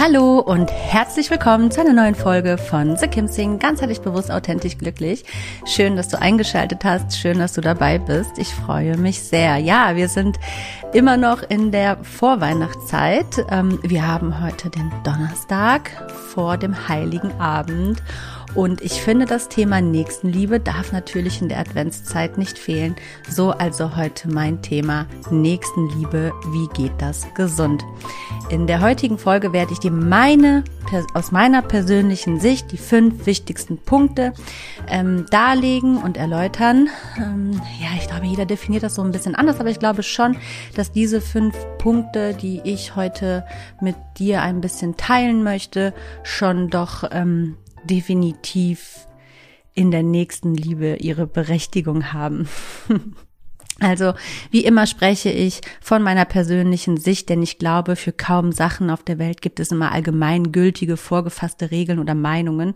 Hallo und herzlich willkommen zu einer neuen Folge von The Kim Sing, ganzheitlich bewusst, authentisch, glücklich. Schön, dass du eingeschaltet hast, schön, dass du dabei bist. Ich freue mich sehr. Ja, wir sind immer noch in der Vorweihnachtszeit. Ähm, wir haben heute den Donnerstag vor dem Heiligen Abend und ich finde, das Thema Nächstenliebe darf natürlich in der Adventszeit nicht fehlen. So also heute mein Thema Nächstenliebe. Wie geht das gesund? In der heutigen Folge werde ich dir meine, aus meiner persönlichen Sicht, die fünf wichtigsten Punkte ähm, darlegen und erläutern. Ähm, ja, ich glaube, jeder definiert das so ein bisschen anders, aber ich glaube schon, dass diese fünf Punkte, die ich heute mit dir ein bisschen teilen möchte, schon doch ähm, definitiv in der nächsten Liebe ihre Berechtigung haben. Also, wie immer spreche ich von meiner persönlichen Sicht, denn ich glaube, für kaum Sachen auf der Welt gibt es immer allgemeingültige, vorgefasste Regeln oder Meinungen.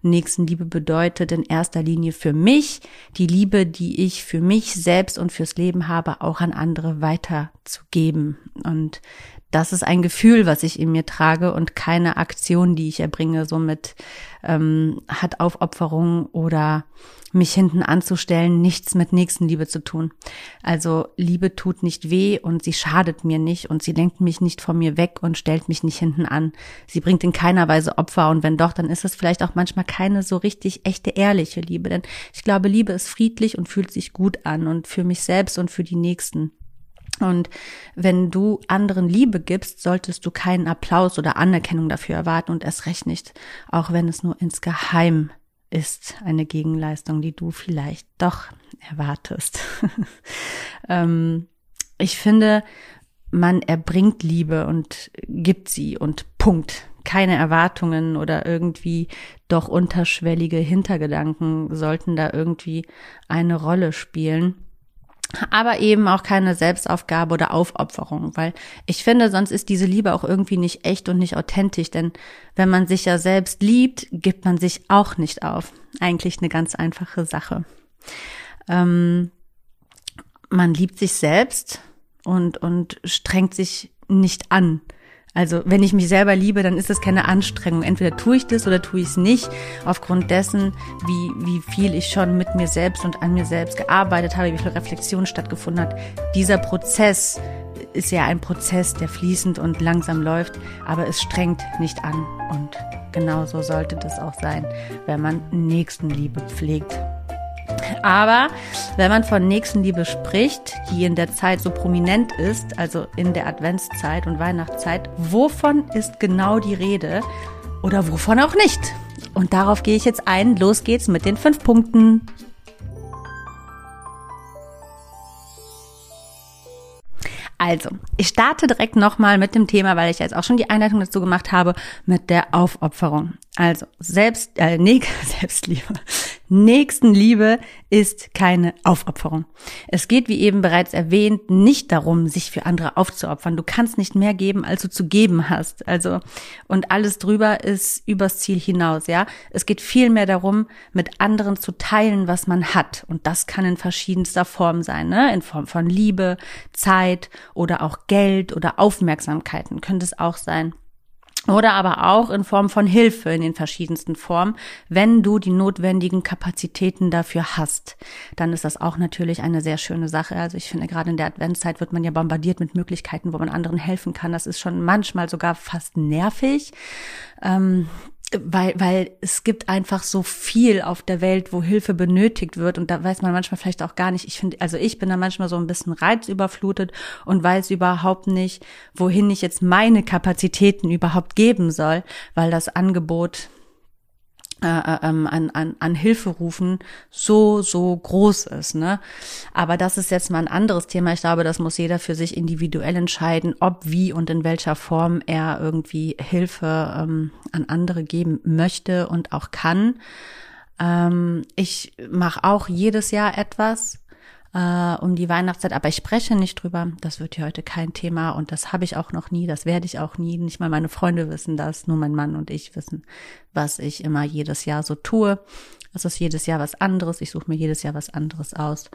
Nächstenliebe bedeutet in erster Linie für mich die Liebe, die ich für mich selbst und fürs Leben habe, auch an andere weiterzugeben. Und das ist ein Gefühl, was ich in mir trage und keine Aktion, die ich erbringe. Somit ähm, hat Aufopferung oder mich hinten anzustellen nichts mit Nächstenliebe zu tun. Also Liebe tut nicht weh und sie schadet mir nicht und sie lenkt mich nicht von mir weg und stellt mich nicht hinten an. Sie bringt in keiner Weise Opfer und wenn doch, dann ist es vielleicht auch manchmal keine so richtig echte, ehrliche Liebe. Denn ich glaube, Liebe ist friedlich und fühlt sich gut an und für mich selbst und für die Nächsten. Und wenn du anderen Liebe gibst, solltest du keinen Applaus oder Anerkennung dafür erwarten und erst recht nicht, auch wenn es nur insgeheim ist, eine Gegenleistung, die du vielleicht doch erwartest. ähm, ich finde, man erbringt Liebe und gibt sie und Punkt. Keine Erwartungen oder irgendwie doch unterschwellige Hintergedanken sollten da irgendwie eine Rolle spielen aber eben auch keine Selbstaufgabe oder Aufopferung, weil ich finde, sonst ist diese Liebe auch irgendwie nicht echt und nicht authentisch, denn wenn man sich ja selbst liebt, gibt man sich auch nicht auf. Eigentlich eine ganz einfache Sache. Ähm, man liebt sich selbst und, und strengt sich nicht an. Also wenn ich mich selber liebe, dann ist das keine Anstrengung. Entweder tue ich das oder tue ich es nicht. Aufgrund dessen, wie, wie viel ich schon mit mir selbst und an mir selbst gearbeitet habe, wie viel Reflexion stattgefunden hat. Dieser Prozess ist ja ein Prozess, der fließend und langsam läuft, aber es strengt nicht an. Und genauso sollte das auch sein, wenn man Nächstenliebe pflegt. Aber wenn man von Nächstenliebe spricht, die in der Zeit so prominent ist, also in der Adventszeit und Weihnachtszeit, wovon ist genau die Rede oder wovon auch nicht? Und darauf gehe ich jetzt ein. Los geht's mit den fünf Punkten. Also, ich starte direkt nochmal mit dem Thema, weil ich jetzt auch schon die Einleitung dazu gemacht habe, mit der Aufopferung. Also, selbst, äh, nee, Selbstliebe. Nächstenliebe ist keine Aufopferung. Es geht, wie eben bereits erwähnt, nicht darum, sich für andere aufzuopfern. Du kannst nicht mehr geben, als du zu geben hast. Also, und alles drüber ist übers Ziel hinaus, ja. Es geht vielmehr darum, mit anderen zu teilen, was man hat. Und das kann in verschiedenster Form sein, ne? In Form von Liebe, Zeit oder auch Geld oder Aufmerksamkeiten könnte es auch sein. Oder aber auch in Form von Hilfe in den verschiedensten Formen, wenn du die notwendigen Kapazitäten dafür hast. Dann ist das auch natürlich eine sehr schöne Sache. Also ich finde, gerade in der Adventszeit wird man ja bombardiert mit Möglichkeiten, wo man anderen helfen kann. Das ist schon manchmal sogar fast nervig. Ähm, weil, weil es gibt einfach so viel auf der Welt, wo Hilfe benötigt wird und da weiß man manchmal vielleicht auch gar nicht. Ich finde, also ich bin da manchmal so ein bisschen reizüberflutet und weiß überhaupt nicht, wohin ich jetzt meine Kapazitäten überhaupt geben soll, weil das Angebot an, an, an Hilfe rufen so, so groß ist. Ne? Aber das ist jetzt mal ein anderes Thema. Ich glaube, das muss jeder für sich individuell entscheiden, ob, wie und in welcher Form er irgendwie Hilfe ähm, an andere geben möchte und auch kann. Ähm, ich mache auch jedes Jahr etwas äh, um die Weihnachtszeit, aber ich spreche nicht drüber. Das wird hier heute kein Thema und das habe ich auch noch nie, das werde ich auch nie. Nicht mal meine Freunde wissen das, nur mein Mann und ich wissen, was ich immer jedes Jahr so tue. Es ist jedes Jahr was anderes. Ich suche mir jedes Jahr was anderes aus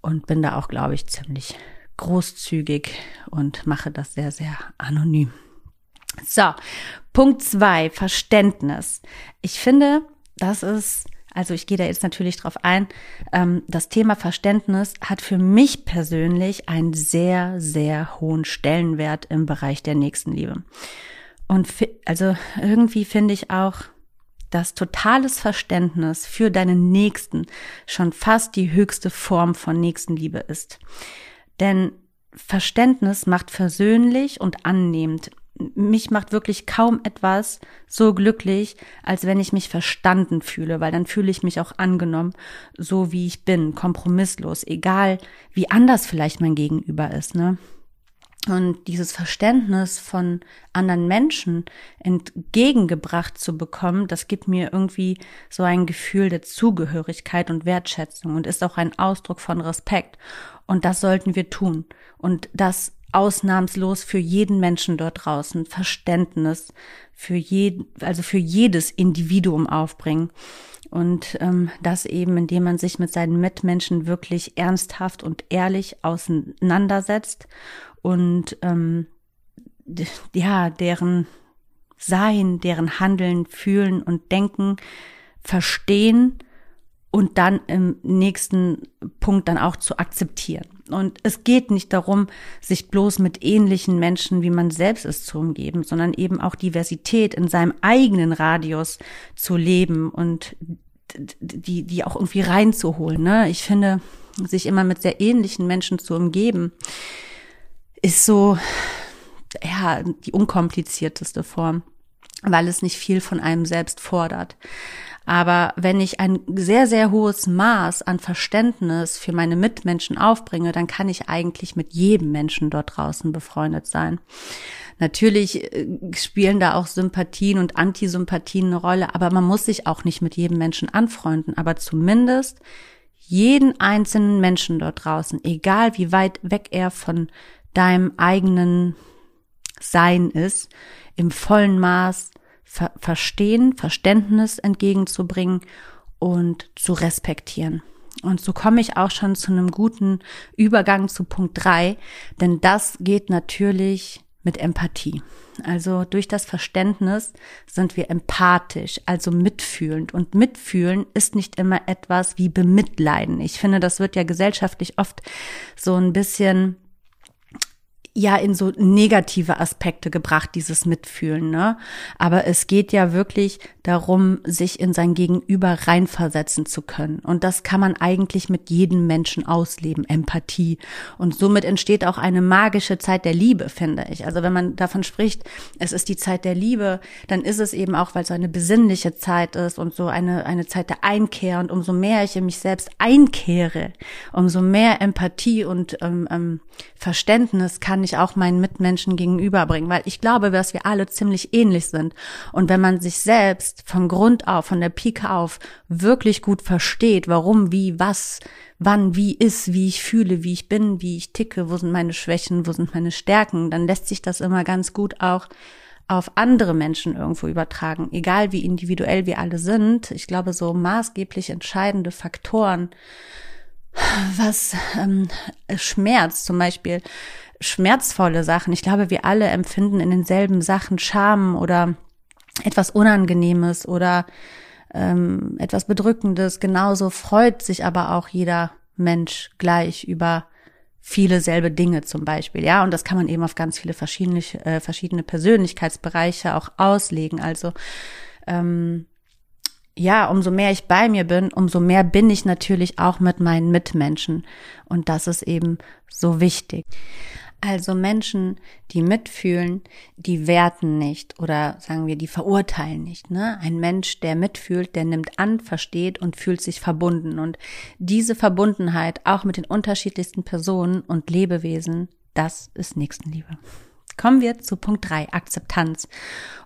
und bin da auch, glaube ich, ziemlich großzügig und mache das sehr, sehr anonym. So, Punkt zwei, Verständnis. Ich finde, das ist also ich gehe da jetzt natürlich drauf ein. Ähm, das Thema Verständnis hat für mich persönlich einen sehr, sehr hohen Stellenwert im Bereich der Nächstenliebe. Und also irgendwie finde ich auch, dass totales Verständnis für deinen Nächsten schon fast die höchste Form von Nächstenliebe ist. Denn Verständnis macht versöhnlich und annehmend mich macht wirklich kaum etwas so glücklich, als wenn ich mich verstanden fühle, weil dann fühle ich mich auch angenommen, so wie ich bin, kompromisslos, egal wie anders vielleicht mein Gegenüber ist, ne? Und dieses Verständnis von anderen Menschen entgegengebracht zu bekommen, das gibt mir irgendwie so ein Gefühl der Zugehörigkeit und Wertschätzung und ist auch ein Ausdruck von Respekt. Und das sollten wir tun. Und das ausnahmslos für jeden Menschen dort draußen Verständnis für jeden, also für jedes Individuum aufbringen. Und ähm, das eben, indem man sich mit seinen Mitmenschen wirklich ernsthaft und ehrlich auseinandersetzt und ähm, ja, deren Sein, deren Handeln, Fühlen und Denken verstehen und dann im nächsten Punkt dann auch zu akzeptieren. Und es geht nicht darum, sich bloß mit ähnlichen Menschen, wie man selbst ist, zu umgeben, sondern eben auch Diversität in seinem eigenen Radius zu leben und die, die auch irgendwie reinzuholen. Ne? Ich finde, sich immer mit sehr ähnlichen Menschen zu umgeben, ist so, ja, die unkomplizierteste Form, weil es nicht viel von einem selbst fordert. Aber wenn ich ein sehr, sehr hohes Maß an Verständnis für meine Mitmenschen aufbringe, dann kann ich eigentlich mit jedem Menschen dort draußen befreundet sein. Natürlich äh, spielen da auch Sympathien und Antisympathien eine Rolle, aber man muss sich auch nicht mit jedem Menschen anfreunden, aber zumindest jeden einzelnen Menschen dort draußen, egal wie weit weg er von deinem eigenen Sein ist, im vollen Maß Ver Verstehen, Verständnis entgegenzubringen und zu respektieren. Und so komme ich auch schon zu einem guten Übergang zu Punkt drei, denn das geht natürlich mit Empathie. Also durch das Verständnis sind wir empathisch, also mitfühlend. Und mitfühlen ist nicht immer etwas wie bemitleiden. Ich finde, das wird ja gesellschaftlich oft so ein bisschen ja in so negative Aspekte gebracht, dieses Mitfühlen, ne? Aber es geht ja wirklich darum, sich in sein Gegenüber reinversetzen zu können. Und das kann man eigentlich mit jedem Menschen ausleben, Empathie. Und somit entsteht auch eine magische Zeit der Liebe, finde ich. Also wenn man davon spricht, es ist die Zeit der Liebe, dann ist es eben auch, weil es eine besinnliche Zeit ist und so eine, eine Zeit der Einkehr. Und umso mehr ich in mich selbst einkehre, umso mehr Empathie und ähm, ähm, Verständnis kann ich auch meinen Mitmenschen gegenüberbringen, weil ich glaube, dass wir alle ziemlich ähnlich sind. Und wenn man sich selbst von Grund auf, von der Pike auf, wirklich gut versteht, warum, wie, was, wann, wie ist, wie ich fühle, wie ich bin, wie ich ticke, wo sind meine Schwächen, wo sind meine Stärken, dann lässt sich das immer ganz gut auch auf andere Menschen irgendwo übertragen, egal wie individuell wir alle sind. Ich glaube, so maßgeblich entscheidende Faktoren was ähm, Schmerz zum Beispiel, schmerzvolle Sachen. Ich glaube, wir alle empfinden in denselben Sachen Scham oder etwas Unangenehmes oder ähm, etwas Bedrückendes. Genauso freut sich aber auch jeder Mensch gleich über viele selbe Dinge zum Beispiel, ja, und das kann man eben auf ganz viele verschiedene, äh, verschiedene Persönlichkeitsbereiche auch auslegen. Also ähm, ja, umso mehr ich bei mir bin, umso mehr bin ich natürlich auch mit meinen Mitmenschen. Und das ist eben so wichtig. Also Menschen, die mitfühlen, die werten nicht oder sagen wir, die verurteilen nicht. Ne? Ein Mensch, der mitfühlt, der nimmt an, versteht und fühlt sich verbunden. Und diese Verbundenheit auch mit den unterschiedlichsten Personen und Lebewesen, das ist Nächstenliebe. Kommen wir zu Punkt drei Akzeptanz.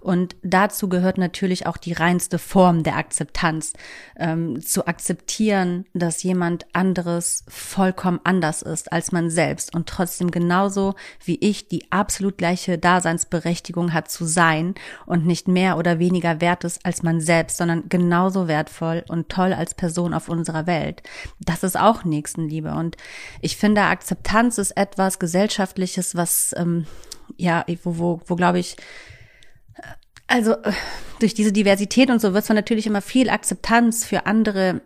Und dazu gehört natürlich auch die reinste Form der Akzeptanz. Ähm, zu akzeptieren, dass jemand anderes vollkommen anders ist als man selbst und trotzdem genauso wie ich die absolut gleiche Daseinsberechtigung hat zu sein und nicht mehr oder weniger wert ist als man selbst, sondern genauso wertvoll und toll als Person auf unserer Welt. Das ist auch Nächstenliebe. Und ich finde, Akzeptanz ist etwas Gesellschaftliches, was ähm, ja, wo, wo, wo glaube ich, also durch diese Diversität und so wird zwar natürlich immer viel Akzeptanz für andere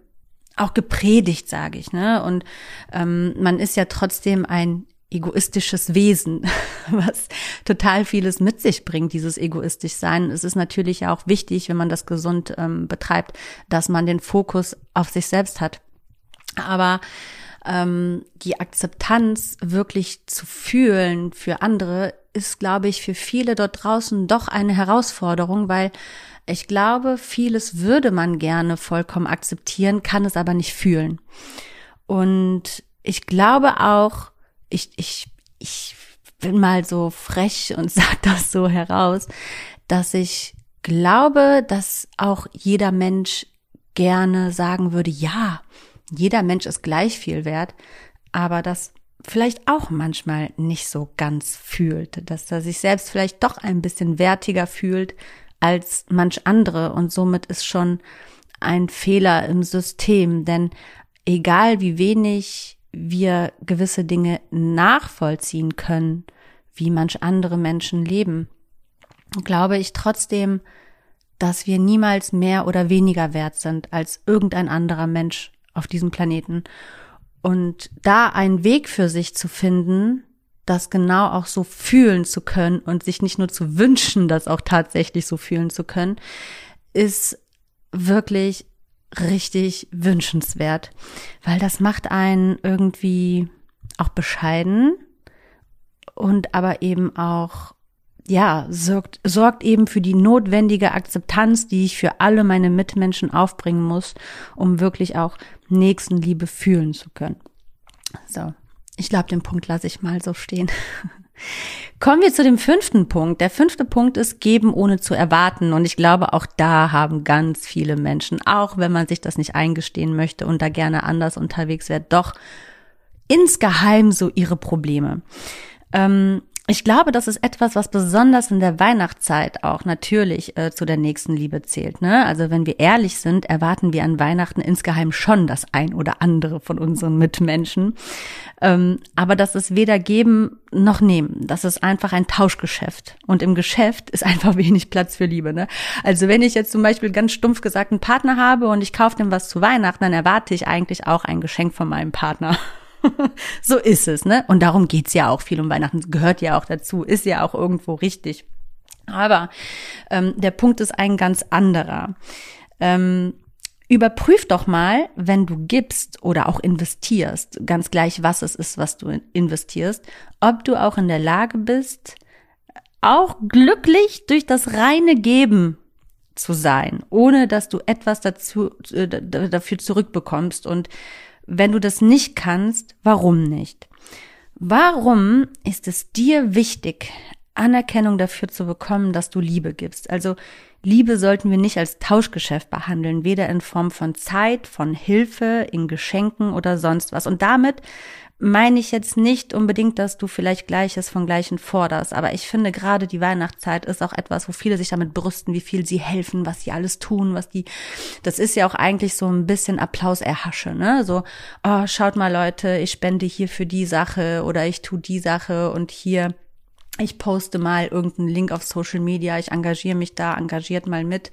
auch gepredigt, sage ich, ne? Und ähm, man ist ja trotzdem ein egoistisches Wesen, was total vieles mit sich bringt, dieses egoistisch sein. Es ist natürlich auch wichtig, wenn man das gesund ähm, betreibt, dass man den Fokus auf sich selbst hat. Aber ähm, die Akzeptanz wirklich zu fühlen für andere ist, glaube ich, für viele dort draußen doch eine Herausforderung, weil ich glaube, vieles würde man gerne vollkommen akzeptieren, kann es aber nicht fühlen. Und ich glaube auch, ich, ich, ich bin mal so frech und sag das so heraus, dass ich glaube, dass auch jeder Mensch gerne sagen würde, ja, jeder Mensch ist gleich viel wert, aber das vielleicht auch manchmal nicht so ganz fühlt, dass er sich selbst vielleicht doch ein bisschen wertiger fühlt als manch andere und somit ist schon ein Fehler im System, denn egal wie wenig wir gewisse Dinge nachvollziehen können, wie manch andere Menschen leben, glaube ich trotzdem, dass wir niemals mehr oder weniger wert sind als irgendein anderer Mensch auf diesem Planeten. Und da einen Weg für sich zu finden, das genau auch so fühlen zu können und sich nicht nur zu wünschen, das auch tatsächlich so fühlen zu können, ist wirklich richtig wünschenswert, weil das macht einen irgendwie auch bescheiden und aber eben auch ja, sorgt, sorgt eben für die notwendige Akzeptanz, die ich für alle meine Mitmenschen aufbringen muss, um wirklich auch Nächstenliebe fühlen zu können. So, ich glaube, den Punkt lasse ich mal so stehen. Kommen wir zu dem fünften Punkt. Der fünfte Punkt ist geben ohne zu erwarten. Und ich glaube, auch da haben ganz viele Menschen, auch wenn man sich das nicht eingestehen möchte und da gerne anders unterwegs wäre, doch insgeheim so ihre Probleme. Ähm, ich glaube, das ist etwas, was besonders in der Weihnachtszeit auch natürlich äh, zu der nächsten Liebe zählt. Ne? Also wenn wir ehrlich sind, erwarten wir an Weihnachten insgeheim schon das ein oder andere von unseren Mitmenschen. Ähm, aber das ist weder geben noch nehmen. Das ist einfach ein Tauschgeschäft. Und im Geschäft ist einfach wenig Platz für Liebe. Ne? Also wenn ich jetzt zum Beispiel ganz stumpf gesagt einen Partner habe und ich kaufe dem was zu Weihnachten, dann erwarte ich eigentlich auch ein Geschenk von meinem Partner. so ist es, ne? Und darum geht's ja auch viel um Weihnachten, gehört ja auch dazu, ist ja auch irgendwo richtig. Aber ähm, der Punkt ist ein ganz anderer. Ähm, Überprüf doch mal, wenn du gibst oder auch investierst, ganz gleich was es ist, was du investierst, ob du auch in der Lage bist, auch glücklich durch das reine Geben zu sein, ohne dass du etwas dazu, äh, dafür zurückbekommst und wenn du das nicht kannst, warum nicht? Warum ist es dir wichtig, Anerkennung dafür zu bekommen, dass du Liebe gibst? Also Liebe sollten wir nicht als Tauschgeschäft behandeln, weder in Form von Zeit, von Hilfe, in Geschenken oder sonst was. Und damit meine ich jetzt nicht unbedingt, dass du vielleicht Gleiches von Gleichen forderst, aber ich finde gerade die Weihnachtszeit ist auch etwas, wo viele sich damit brüsten, wie viel sie helfen, was sie alles tun, was die, das ist ja auch eigentlich so ein bisschen Applaus erhasche, ne? So, oh, schaut mal Leute, ich spende hier für die Sache oder ich tu die Sache und hier ich poste mal irgendeinen Link auf Social Media, ich engagiere mich da, engagiert mal mit.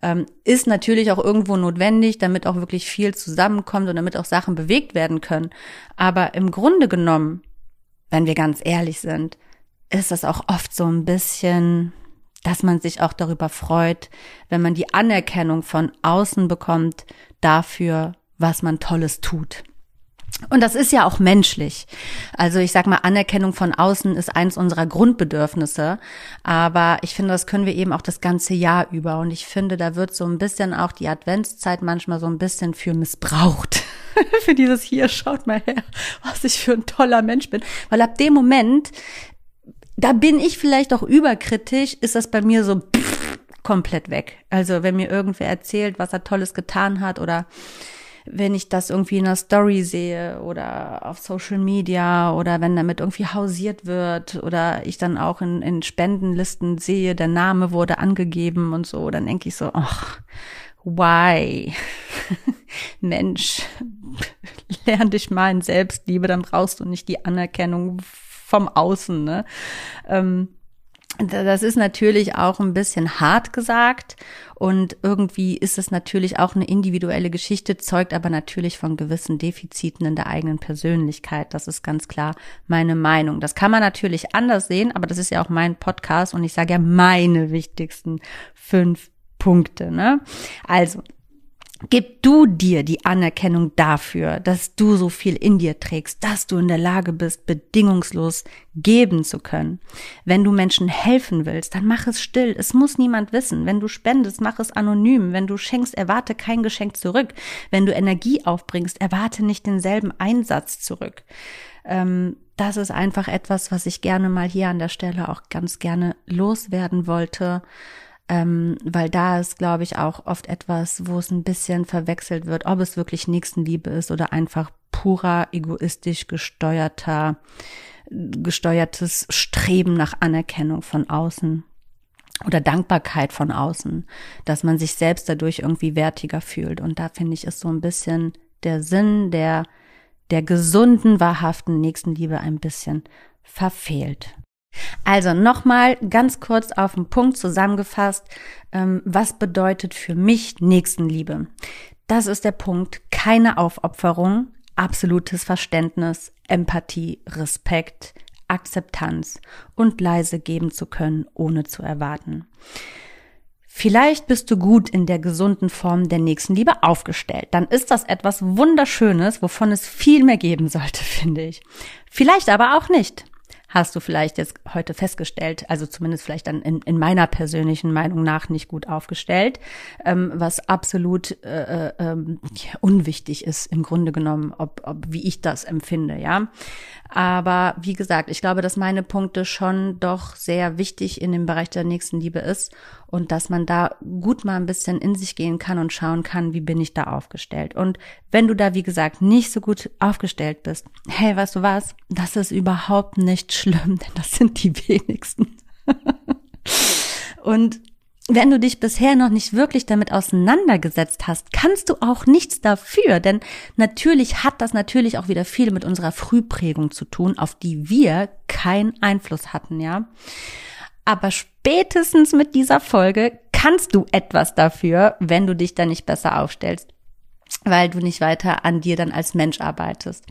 Ähm, ist natürlich auch irgendwo notwendig, damit auch wirklich viel zusammenkommt und damit auch Sachen bewegt werden können. Aber im Grunde genommen, wenn wir ganz ehrlich sind, ist das auch oft so ein bisschen, dass man sich auch darüber freut, wenn man die Anerkennung von außen bekommt dafür, was man Tolles tut. Und das ist ja auch menschlich. Also ich sag mal, Anerkennung von außen ist eins unserer Grundbedürfnisse. Aber ich finde, das können wir eben auch das ganze Jahr über. Und ich finde, da wird so ein bisschen auch die Adventszeit manchmal so ein bisschen für missbraucht. für dieses hier, schaut mal her, was ich für ein toller Mensch bin. Weil ab dem Moment, da bin ich vielleicht auch überkritisch, ist das bei mir so pff, komplett weg. Also wenn mir irgendwer erzählt, was er Tolles getan hat oder wenn ich das irgendwie in einer Story sehe oder auf Social Media oder wenn damit irgendwie hausiert wird oder ich dann auch in, in Spendenlisten sehe, der Name wurde angegeben und so, dann denke ich so, ach, why? Mensch, lern dich mal in Selbstliebe, dann brauchst du nicht die Anerkennung vom Außen, ne? Ähm, das ist natürlich auch ein bisschen hart gesagt und irgendwie ist es natürlich auch eine individuelle Geschichte, zeugt aber natürlich von gewissen Defiziten in der eigenen Persönlichkeit. Das ist ganz klar meine Meinung. Das kann man natürlich anders sehen, aber das ist ja auch mein Podcast und ich sage ja meine wichtigsten fünf Punkte. Ne? Also Gib du dir die Anerkennung dafür, dass du so viel in dir trägst, dass du in der Lage bist, bedingungslos geben zu können. Wenn du Menschen helfen willst, dann mach es still. Es muss niemand wissen. Wenn du spendest, mach es anonym. Wenn du schenkst, erwarte kein Geschenk zurück. Wenn du Energie aufbringst, erwarte nicht denselben Einsatz zurück. Ähm, das ist einfach etwas, was ich gerne mal hier an der Stelle auch ganz gerne loswerden wollte ähm, weil da ist, glaube ich, auch oft etwas, wo es ein bisschen verwechselt wird, ob es wirklich Nächstenliebe ist oder einfach purer, egoistisch gesteuerter, gesteuertes Streben nach Anerkennung von außen oder Dankbarkeit von außen, dass man sich selbst dadurch irgendwie wertiger fühlt. Und da finde ich, ist so ein bisschen der Sinn der, der gesunden, wahrhaften Nächstenliebe ein bisschen verfehlt. Also nochmal ganz kurz auf den Punkt zusammengefasst, ähm, was bedeutet für mich Nächstenliebe? Das ist der Punkt, keine Aufopferung, absolutes Verständnis, Empathie, Respekt, Akzeptanz und leise geben zu können, ohne zu erwarten. Vielleicht bist du gut in der gesunden Form der Nächstenliebe aufgestellt. Dann ist das etwas Wunderschönes, wovon es viel mehr geben sollte, finde ich. Vielleicht aber auch nicht hast du vielleicht jetzt heute festgestellt, also zumindest vielleicht dann in, in meiner persönlichen Meinung nach nicht gut aufgestellt, ähm, was absolut äh, äh, ähm, unwichtig ist im Grunde genommen, ob, ob wie ich das empfinde, ja. Aber wie gesagt, ich glaube, dass meine Punkte schon doch sehr wichtig in dem Bereich der Nächstenliebe ist und dass man da gut mal ein bisschen in sich gehen kann und schauen kann, wie bin ich da aufgestellt. Und wenn du da, wie gesagt, nicht so gut aufgestellt bist, hey, weißt du was? Das ist überhaupt nicht schlimm, denn das sind die wenigsten. und wenn du dich bisher noch nicht wirklich damit auseinandergesetzt hast, kannst du auch nichts dafür, denn natürlich hat das natürlich auch wieder viel mit unserer Frühprägung zu tun, auf die wir keinen Einfluss hatten, ja. Aber spätestens mit dieser Folge kannst du etwas dafür, wenn du dich da nicht besser aufstellst weil du nicht weiter an dir dann als Mensch arbeitest.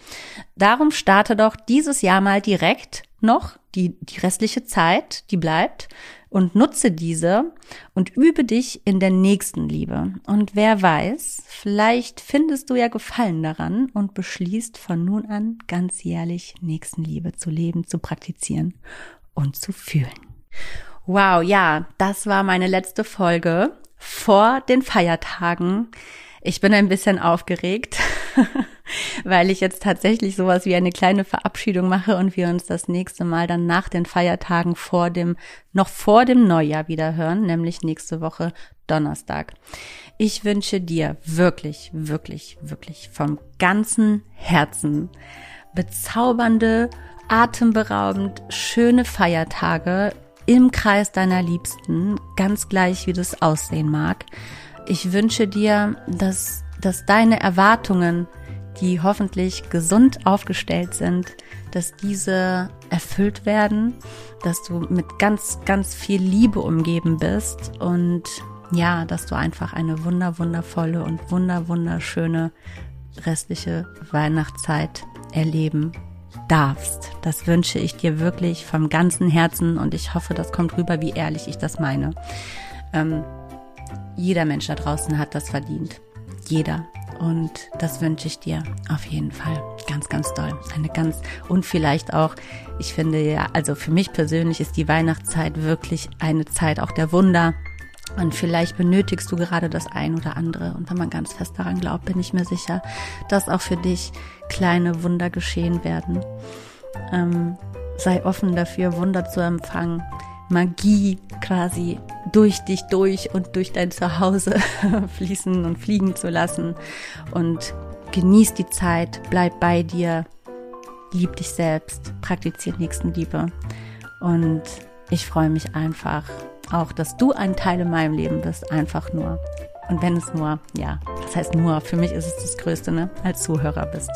Darum starte doch dieses Jahr mal direkt noch die, die restliche Zeit, die bleibt, und nutze diese und übe dich in der nächsten Liebe. Und wer weiß, vielleicht findest du ja Gefallen daran und beschließt von nun an ganz jährlich Nächstenliebe zu leben, zu praktizieren und zu fühlen. Wow, ja, das war meine letzte Folge vor den Feiertagen. Ich bin ein bisschen aufgeregt. weil ich jetzt tatsächlich sowas wie eine kleine Verabschiedung mache und wir uns das nächste Mal dann nach den Feiertagen vor dem, noch vor dem Neujahr wieder hören, nämlich nächste Woche Donnerstag. Ich wünsche dir wirklich, wirklich, wirklich vom ganzen Herzen bezaubernde, atemberaubend schöne Feiertage im Kreis deiner Liebsten, ganz gleich wie das aussehen mag. Ich wünsche dir, dass, dass deine Erwartungen, die hoffentlich gesund aufgestellt sind, dass diese erfüllt werden, dass du mit ganz, ganz viel Liebe umgeben bist und ja, dass du einfach eine wunder, wundervolle und wunder, wunderschöne restliche Weihnachtszeit erleben darfst. Das wünsche ich dir wirklich vom ganzen Herzen und ich hoffe, das kommt rüber, wie ehrlich ich das meine. Ähm, jeder Mensch da draußen hat das verdient. Jeder. Und das wünsche ich dir auf jeden Fall ganz, ganz doll. Eine ganz, und vielleicht auch, ich finde ja, also für mich persönlich ist die Weihnachtszeit wirklich eine Zeit auch der Wunder. Und vielleicht benötigst du gerade das ein oder andere. Und wenn man ganz fest daran glaubt, bin ich mir sicher, dass auch für dich kleine Wunder geschehen werden. Ähm, sei offen dafür, Wunder zu empfangen. Magie quasi durch dich durch und durch dein Zuhause fließen und fliegen zu lassen. Und genieß die Zeit, bleib bei dir, lieb dich selbst, praktizier Nächstenliebe. Und ich freue mich einfach auch, dass du ein Teil in meinem Leben bist, einfach nur. Und wenn es nur, ja, das heißt nur, für mich ist es das Größte, ne, als Zuhörer bist.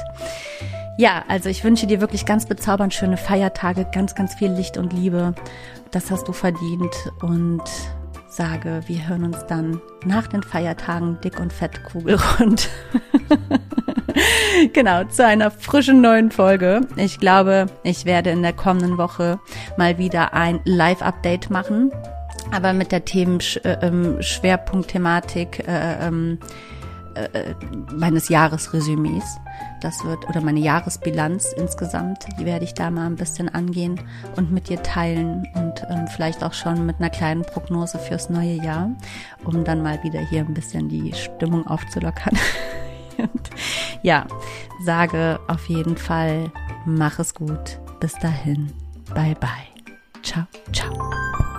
Ja, also ich wünsche dir wirklich ganz bezaubernd schöne Feiertage, ganz, ganz viel Licht und Liebe. Das hast du verdient und sage, wir hören uns dann nach den Feiertagen dick und fett kugelrund. genau, zu einer frischen neuen Folge. Ich glaube, ich werde in der kommenden Woche mal wieder ein Live-Update machen aber mit der Themenschwerpunktthematik äh, ähm, äh, ähm, äh, meines Jahresresümees. Das wird, oder meine Jahresbilanz insgesamt, die werde ich da mal ein bisschen angehen und mit dir teilen und ähm, vielleicht auch schon mit einer kleinen Prognose fürs neue Jahr, um dann mal wieder hier ein bisschen die Stimmung aufzulockern. und ja, sage auf jeden Fall, mach es gut. Bis dahin. Bye bye. Ciao, ciao.